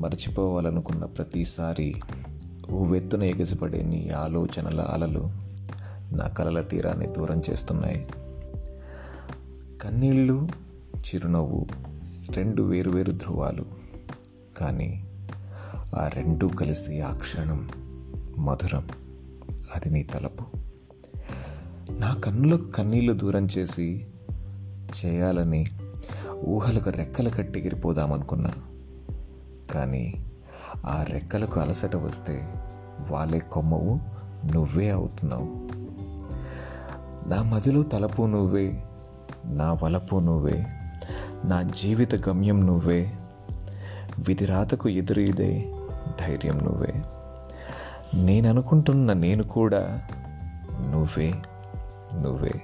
మర్చిపోవాలనుకున్న ప్రతిసారి ఊవెత్తున ఎగసిపడే నీ ఆలోచనల అలలు నా కలల తీరాన్ని దూరం చేస్తున్నాయి. కన్నీళ్ళు చిరునవ్వు రెండు వేరువేరు ధ్రువాలు. కానీ ఆ రెండూ కలిసి ఆ క్షణం మధురం. అది నీ తలపు. నా కన్నులకు కన్నీళ్ళు దూరం చేసి చేయాలని ఊహలకు రెక్కలు కట్టి ఎగిరిపోదామనుకున్నా కానీ ఆ రెక్కలకు అలసట వస్తే వాళ్ళే కొమ్మవు నువ్వే అవుతున్నావు. నా మదిలో తలపు నువ్వే నా వలపు నువ్వే నా జీవిత గమ్యం నువ్వే విధిరాతకు ఎదురీదే ధైర్యం నువ్వే. నేను అనుకుంటున్న నేను కూడా నువ్వే నువ్వే.